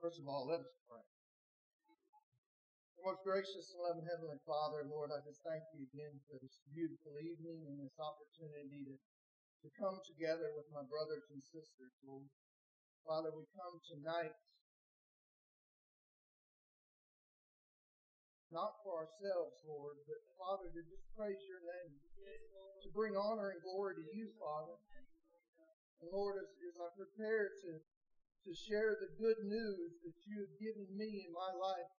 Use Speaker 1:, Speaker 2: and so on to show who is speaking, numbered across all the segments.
Speaker 1: First of all, let us pray. Most gracious and loving Heavenly Father, Lord, I just thank you again for this beautiful evening and this opportunity to, to come together with my brothers and sisters, Lord. Father, we come tonight not for ourselves, Lord, but Father, to just praise your name, to bring honor and glory to you, Father. And Lord, as, as I prepare to to share the good news that you have given me in my life.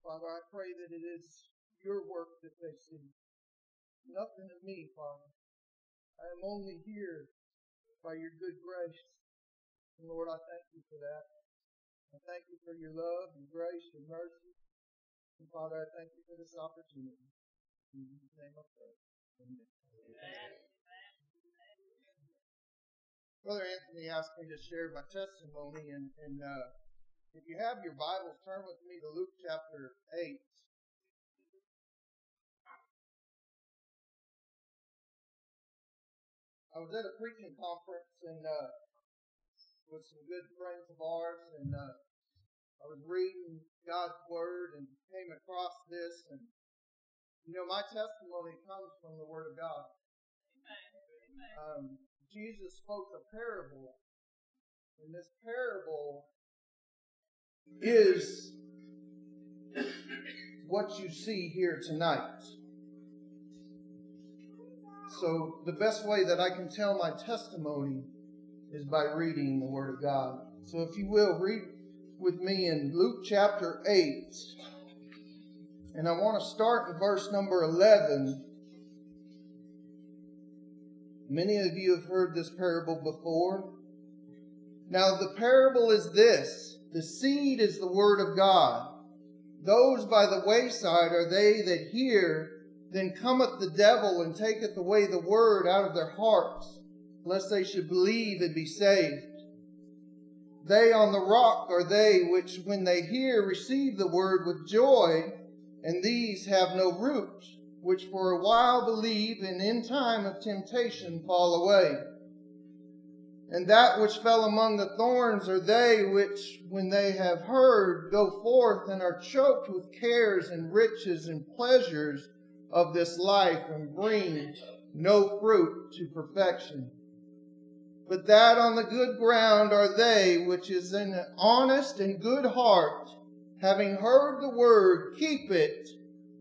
Speaker 1: Father, I pray that it is your work that they see. Nothing of me, Father. I am only here by your good grace. And Lord, I thank you for that. I thank you for your love and grace and mercy. And Father, I thank you for this opportunity. In Jesus' name I pray. Amen. Amen. Brother Anthony asked me to share my testimony, and, and uh, if you have your Bibles, turn with me to Luke chapter 8. I was at a preaching conference and uh, with some good friends of ours, and uh, I was reading God's Word and came across this, and you know, my testimony comes from the Word of God. Amen. Um, Jesus spoke a parable, and this parable is what you see here tonight. So, the best way that I can tell my testimony is by reading the Word of God. So, if you will, read with me in Luke chapter 8. And I want to start in verse number 11 Many of you have heard this parable before. Now, the parable is this the seed is the word of God. Those by the wayside are they that hear, then cometh the devil and taketh away the word out of their hearts, lest they should believe and be saved. They on the rock are they which, when they hear, receive the word with joy, and these have no root which for a while believe and in time of temptation fall away. And that which fell among the thorns are they which, when they have heard, go forth and are choked with cares and riches and pleasures of this life and bring no fruit to perfection. But that on the good ground are they which is in an honest and good heart, having heard the word, keep it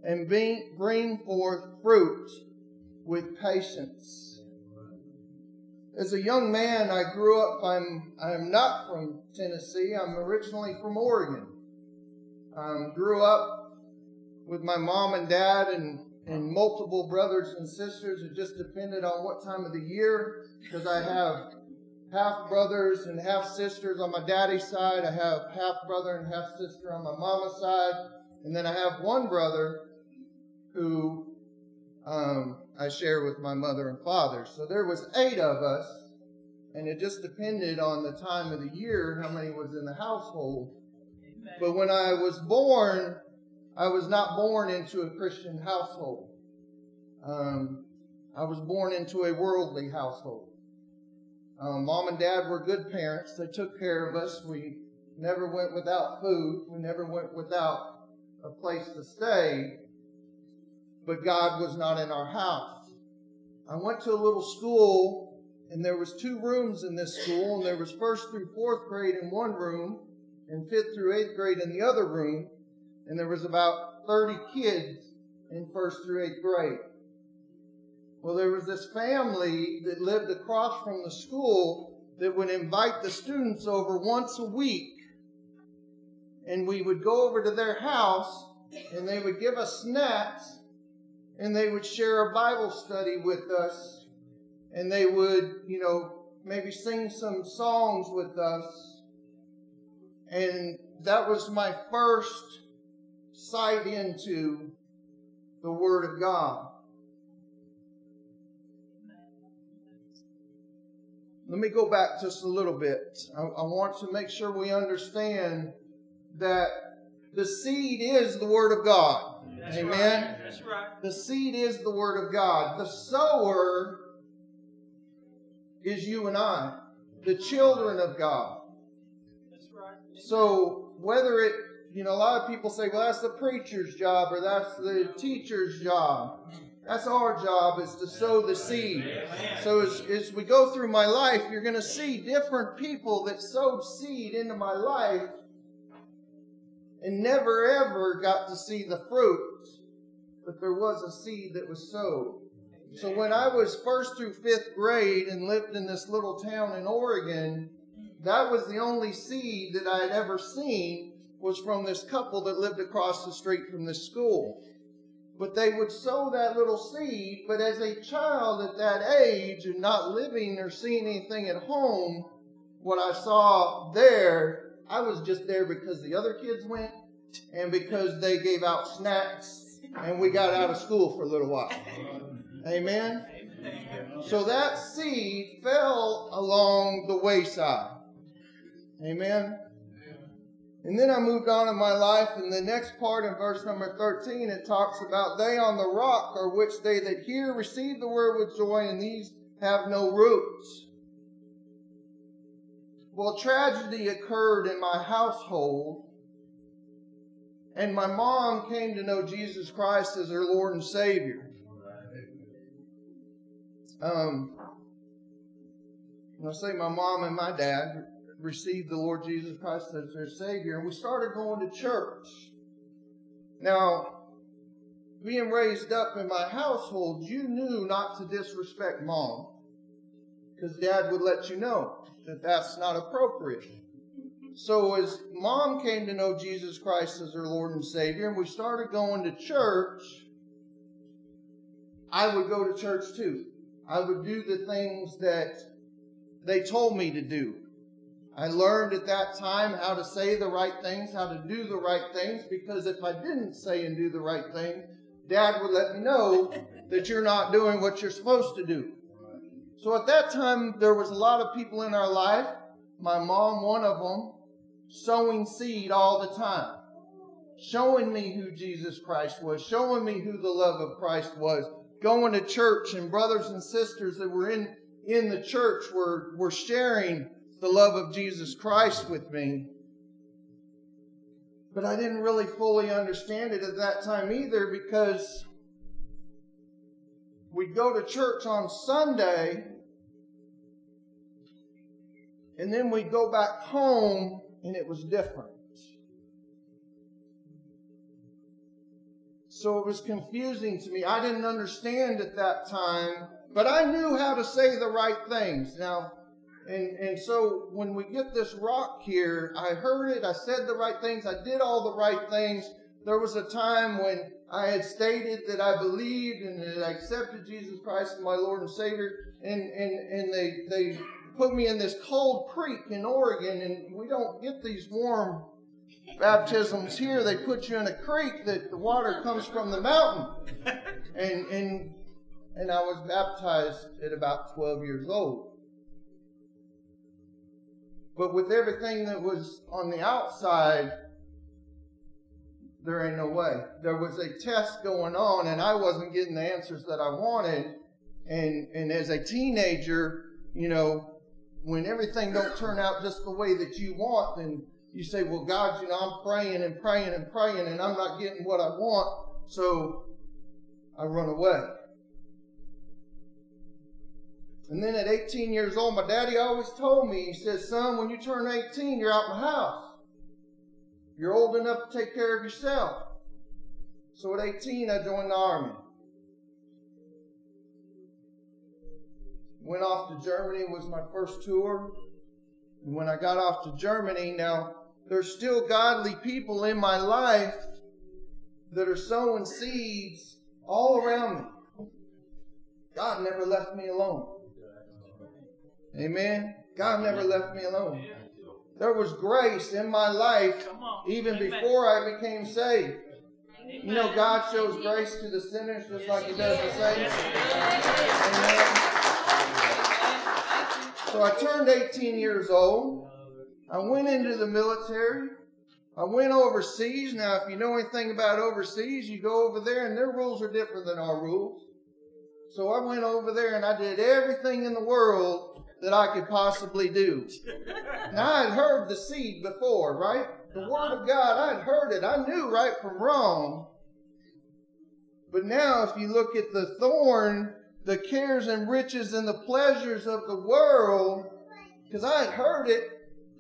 Speaker 1: and bring forth fruit with patience. As a young man, I grew up, I'm, I'm not from Tennessee, I'm originally from Oregon. Um, grew up with my mom and dad and, and multiple brothers and sisters. It just depended on what time of the year, because I have half brothers and half sisters on my daddy's side. I have half brother and half sister on my mama's side. And then I have one brother who um, I share with my mother and father. So there was eight of us, and it just depended on the time of the year how many was in the household. Amen. But when I was born, I was not born into a Christian household. Um, I was born into a worldly household. Um, Mom and Dad were good parents. They took care of us. We never went without food. We never went without a place to stay but God was not in our house. I went to a little school and there was two rooms in this school and there was first through fourth grade in one room and fifth through eighth grade in the other room and there was about 30 kids in first through eighth grade. Well, there was this family that lived across from the school that would invite the students over once a week. And we would go over to their house and they would give us snacks and they would share a Bible study with us, and they would, you know, maybe sing some songs with us. And that was my first sight into the Word of God. Let me go back just a little bit. I, I want to make sure we understand that the seed is the Word of God. That's Amen. Right. That's right. The seed is the word of God. The sower is you and I, the children of God. So whether it, you know, a lot of people say, well, that's the preacher's job or that's the teacher's job. That's our job is to sow the seed. So as, as we go through my life, you're going to see different people that sowed seed into my life and never ever got to see the fruit. But there was a seed that was sowed. So when I was first through fifth grade and lived in this little town in Oregon, that was the only seed that I had ever seen was from this couple that lived across the street from this school. But they would sow that little seed, but as a child at that age and not living or seeing anything at home, what I saw there, I was just there because the other kids went and because they gave out snacks and we got out of school for a little while. Amen. So that seed fell along the wayside. Amen. And then I moved on in my life, and the next part in verse number 13, it talks about they on the rock are which they that hear receive the word with joy, and these have no roots. Well, tragedy occurred in my household, and my mom came to know Jesus Christ as her Lord and Savior. Um, I say my mom and my dad received the Lord Jesus Christ as their Savior, and we started going to church. Now, being raised up in my household, you knew not to disrespect mom because dad would let you know that that's not appropriate. So, as mom came to know Jesus Christ as her Lord and Savior, and we started going to church, I would go to church too. I would do the things that they told me to do. I learned at that time how to say the right things, how to do the right things, because if I didn't say and do the right thing, Dad would let me know that you're not doing what you're supposed to do. So at that time, there was a lot of people in our life, my mom, one of them, sowing seed all the time, showing me who Jesus Christ was, showing me who the love of Christ was, going to church, and brothers and sisters that were in, in the church were, were sharing the love of Jesus Christ with me. But I didn't really fully understand it at that time either because we'd go to church on Sunday and then we'd go back home and it was different. So it was confusing to me. I didn't understand at that time, but I knew how to say the right things. Now, and, and so when we get this rock here, I heard it, I said the right things, I did all the right things. There was a time when I had stated that I believed and I accepted Jesus Christ as my Lord and Savior, and, and, and they, they put me in this cold creek in Oregon, and we don't get these warm baptisms here. They put you in a creek that the water comes from the mountain. And, and, and I was baptized at about 12 years old. But with everything that was on the outside, there ain't no way. There was a test going on, and I wasn't getting the answers that I wanted. And and as a teenager, you know, when everything don't turn out just the way that you want, then you say, "Well, God, you know, I'm praying and praying and praying, and I'm not getting what I want, so I run away." And then at 18 years old, my daddy always told me, he says, son, when you turn 18, you're out in the house. You're old enough to take care of yourself. So at 18, I joined the army. Went off to Germany, was my first tour. And when I got off to Germany, now there's still godly people in my life that are sowing seeds all around me. God never left me alone. Amen. God never left me alone. There was grace in my life even before I became saved. You know, God shows grace to the sinners just like He does the saints. Amen. So I turned 18 years old. I went into the military. I went overseas. Now, if you know anything about overseas, you go over there and their rules are different than our rules. So I went over there and I did everything in the world that I could possibly do. Now I had heard the seed before, right? The Word of God, I had heard it. I knew right from wrong. But now, if you look at the thorn, the cares and riches and the pleasures of the world, because I had heard it,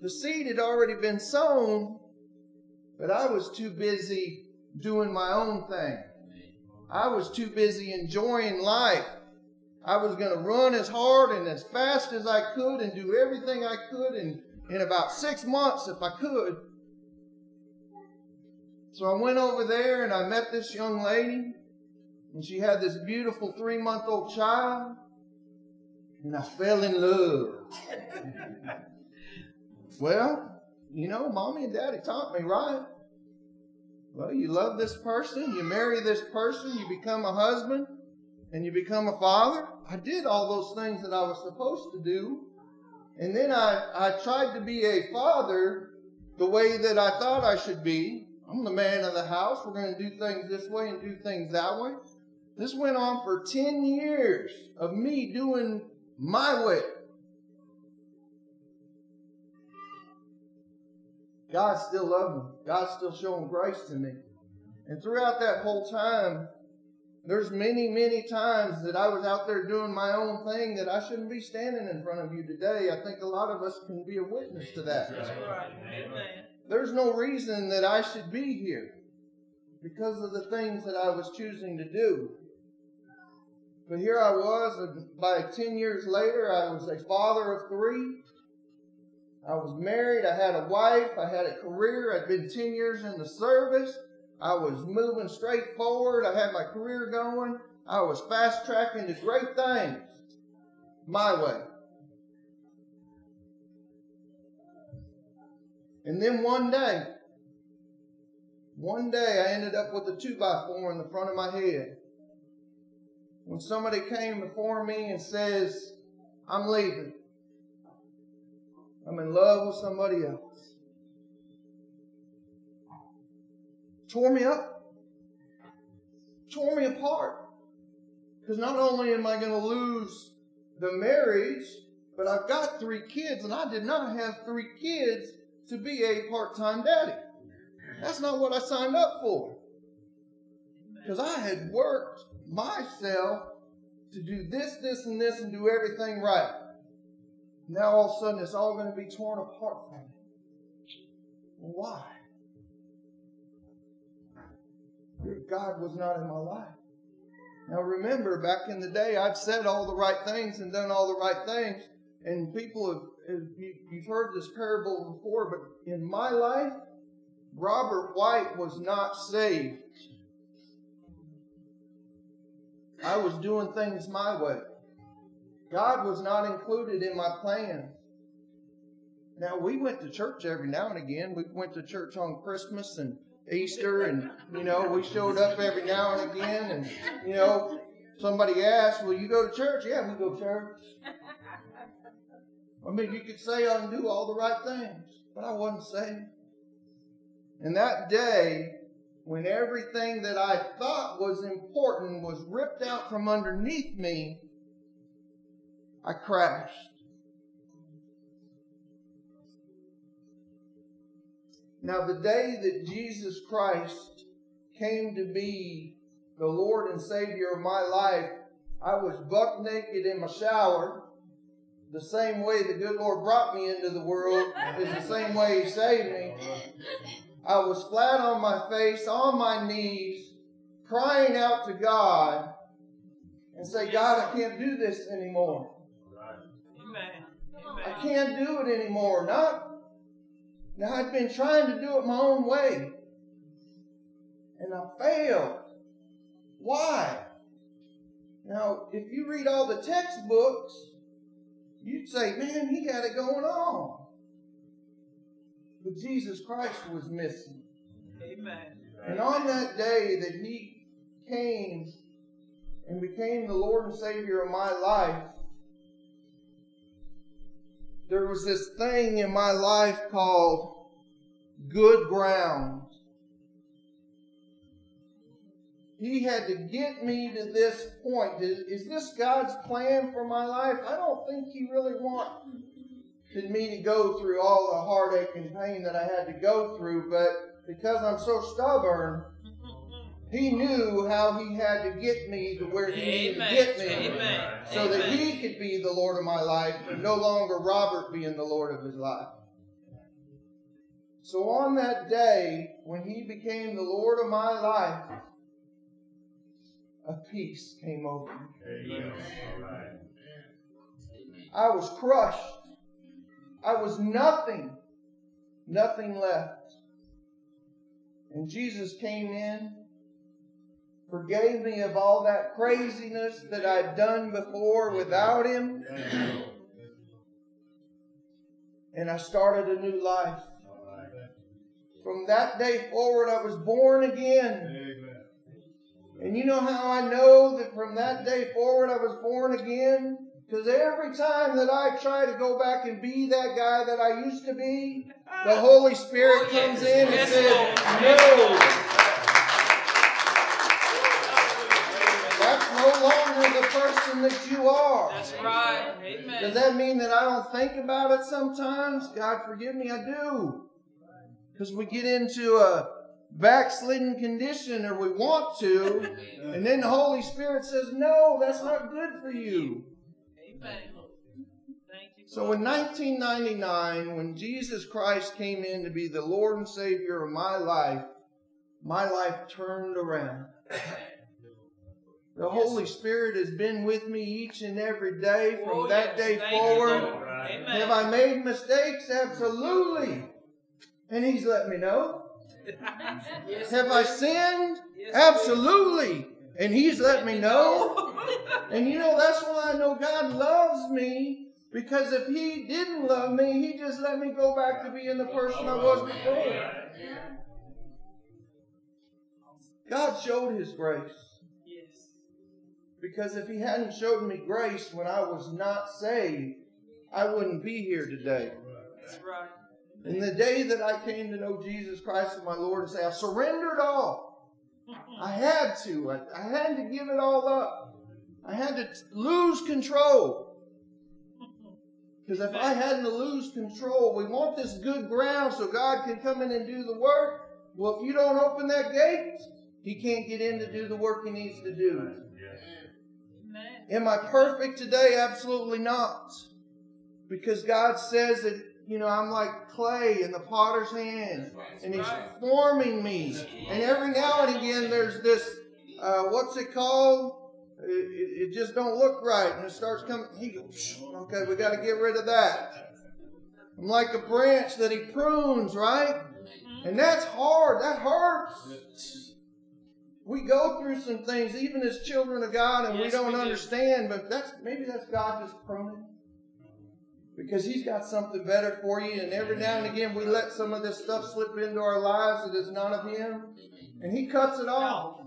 Speaker 1: the seed had already been sown, but I was too busy doing my own thing. I was too busy enjoying life. I was going to run as hard and as fast as I could and do everything I could in, in about six months if I could. So I went over there and I met this young lady, and she had this beautiful three month old child, and I fell in love. well, you know, mommy and daddy taught me right. Well, you love this person, you marry this person, you become a husband, and you become a father. I did all those things that I was supposed to do. And then I, I tried to be a father the way that I thought I should be. I'm the man of the house. We're going to do things this way and do things that way. This went on for 10 years of me doing my way. God still loved me. God's still showing grace to me. And throughout that whole time, there's many, many times that I was out there doing my own thing that I shouldn't be standing in front of you today. I think a lot of us can be a witness to that. There's no reason that I should be here because of the things that I was choosing to do. But here I was, by 10 years later, I was a father of three. I was married, I had a wife, I had a career, I'd been 10 years in the service. I was moving straight forward. I had my career going. I was fast tracking to great things my way. And then one day, one day I ended up with a two by four in the front of my head. When somebody came before me and says, I'm leaving. I'm in love with somebody else. tore me up, tore me apart. Because not only am I going to lose the marriage, but I've got three kids, and I did not have three kids to be a part time daddy. That's not what I signed up for. Because I had worked myself to do this, this, and this, and do everything right. Now all of a sudden it's all going to be torn apart from me. Why? God was not in my life. Now remember, back in the day, I'd said all the right things and done all the right things, and people have, you've heard this parable before, but in my life, Robert White was not saved. I was doing things my way. God was not included in my plans. Now, we went to church every now and again. We went to church on Christmas and Easter, and you know, we showed up every now and again, and you know, somebody asked, "Will you go to church?" Yeah, we go to church. I mean, you could say I do all the right things, but I wasn't saved. And that day, when everything that I thought was important was ripped out from underneath me, I crashed. Now, the day that Jesus Christ came to be the Lord and Savior of my life, I was buck naked in my shower. The same way the good Lord brought me into the world is the same way He saved me. I was flat on my face, on my knees, crying out to God and say, God, I can't do this anymore. I can't do it anymore. Not now, I'd been trying to do it my own way. And I failed. Why? Now, if you read all the textbooks, you'd say, man, he got it going on. But Jesus Christ was missing.
Speaker 2: Amen.
Speaker 1: And on that day that he came and became the Lord and Savior of my life, there was this thing in my life called good ground. he had to get me to this point. Is, is this God's plan for my life? I don't think He really wanted me to go through all the heartache and pain that I had to go through, but because I'm so stubborn, He knew how He had to get me to where He needed to get me,
Speaker 2: Amen.
Speaker 1: so
Speaker 2: Amen.
Speaker 1: that He could be the Lord of my life, and no longer Robert being the Lord of his life. So on that day, when He became the Lord of my life, a peace came over me. I was crushed. I was nothing, nothing left. And Jesus came in, forgave me of all that craziness that I'd done before without Him, and I started a new life. From that day forward, I was born again. And you know how I know that from that day forward I was born again? Because every time that I try to go back and be that guy that I used to be, the Holy Spirit
Speaker 2: Oh, yes.
Speaker 1: comes in and says, No, that's no longer the person that you are.
Speaker 2: That's right.
Speaker 1: Does that mean that I don't think about it sometimes? God forgive me, I do. Because we get into a backslidden condition or we want to, and then the Holy Spirit says, No, that's not good for you.
Speaker 2: Amen. Thank you.
Speaker 1: So in 1999, when Jesus Christ came in to be the Lord and Savior of my life, my life turned around. The Holy Spirit has been with me each and every day from
Speaker 2: Oh,
Speaker 1: that
Speaker 2: yes.
Speaker 1: day
Speaker 2: Thank
Speaker 1: forward.
Speaker 2: Lord.
Speaker 1: Have I made mistakes? Absolutely. And He's let me know.
Speaker 2: Yes,
Speaker 1: Have I sinned?
Speaker 2: Yes,
Speaker 1: Absolutely. And He's let me know. And you know, that's why I know God loves me. Because if He didn't love me, He just let me go back to being the person I was before. God showed His grace.
Speaker 2: Yes.
Speaker 1: Because if He hadn't showed me grace when I was not saved, I wouldn't be here today.
Speaker 2: That's right.
Speaker 1: And the day that I came to know Jesus Christ as my Lord and say, I surrendered all. I had to. I, I had to give it all up. I had to lose control. Because if I hadn't to lose control, we want this good ground so God can come in and do the work. Well, if you don't open that gate, He can't get in to do the work He needs to do. Am I perfect today? Absolutely not. Because God says that, you know, I'm like clay in the potter's hand, and He's forming me. And every now and again, there's this, uh, what's it called? It, it, it just don't look right, and it starts coming. He goes, okay, we got to get rid of that. I'm like a branch that He prunes, right? And that's hard. That hurts. We go through some things, even as children of God, and we don't
Speaker 2: we do.
Speaker 1: understand. But that's maybe that's God just pruning, because He's got something better for you. And every now and again, we let some of this stuff slip into our lives that is not of Him, and He cuts it off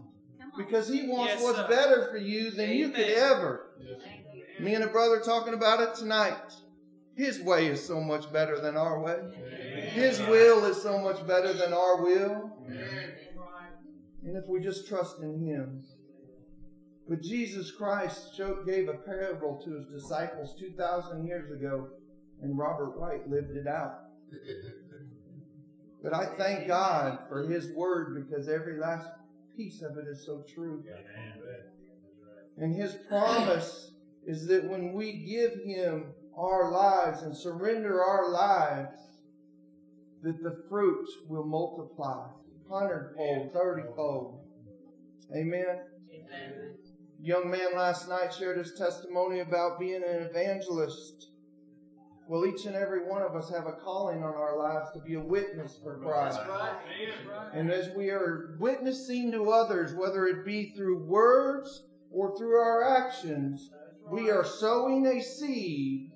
Speaker 1: because He wants
Speaker 2: Yes,
Speaker 1: what's
Speaker 2: sir.
Speaker 1: better for you than you could
Speaker 2: Amen.
Speaker 1: ever. Me and a brother talking about it tonight. His way is so much better than our way. His will is so much better than our will. And if we just trust in Him. But Jesus Christ gave a parable to His disciples 2,000 years ago, and Robert White lived it out. But I thank God for His Word because every last piece of it is so true. And His promise is that when we give Him our lives and surrender our lives, that the fruit will multiply hundredfold, thirtyfold. Amen.
Speaker 2: Amen.
Speaker 1: Young man last night shared his testimony about being an evangelist. Well, each and every one of us have a calling on our lives to be a witness for Christ.
Speaker 2: Right.
Speaker 1: And as we are witnessing to others, whether it be through words or through our actions, we are sowing a seed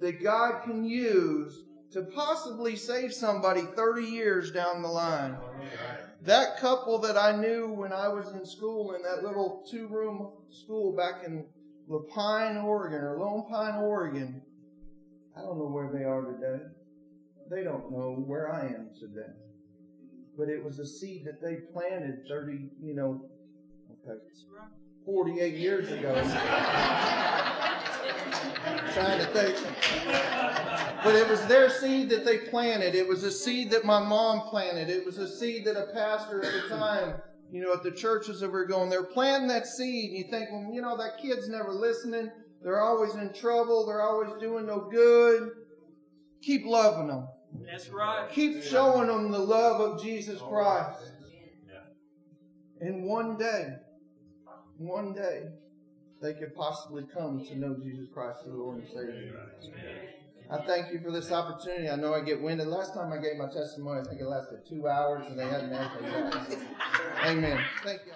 Speaker 1: that God can use to possibly save somebody 30 years down the line. That couple that I knew when I was in school in that little two room school back in La Pine, Oregon, or Lone Pine, Oregon, I don't know where they are today. They don't know where I am today. But it was a seed that they planted 30, you know,
Speaker 2: right.
Speaker 1: 48 years ago. Trying to think. But it was their seed that they planted. It was a seed that my mom planted. It was a seed that a pastor at the time, you know, at the churches that we're going, they're planting that seed. And you think, well, you know, that kid's never listening. They're always in trouble. They're always doing no good. Keep loving them.
Speaker 2: That's right.
Speaker 1: Keep showing them the love of Jesus Christ. And one day, one day, they could possibly come to know Jesus Christ as Lord and Savior. I thank you for this opportunity. I know I get winded. Last time I gave my testimony, I think it lasted two hours and they hadn't answered. Amen. Thank you.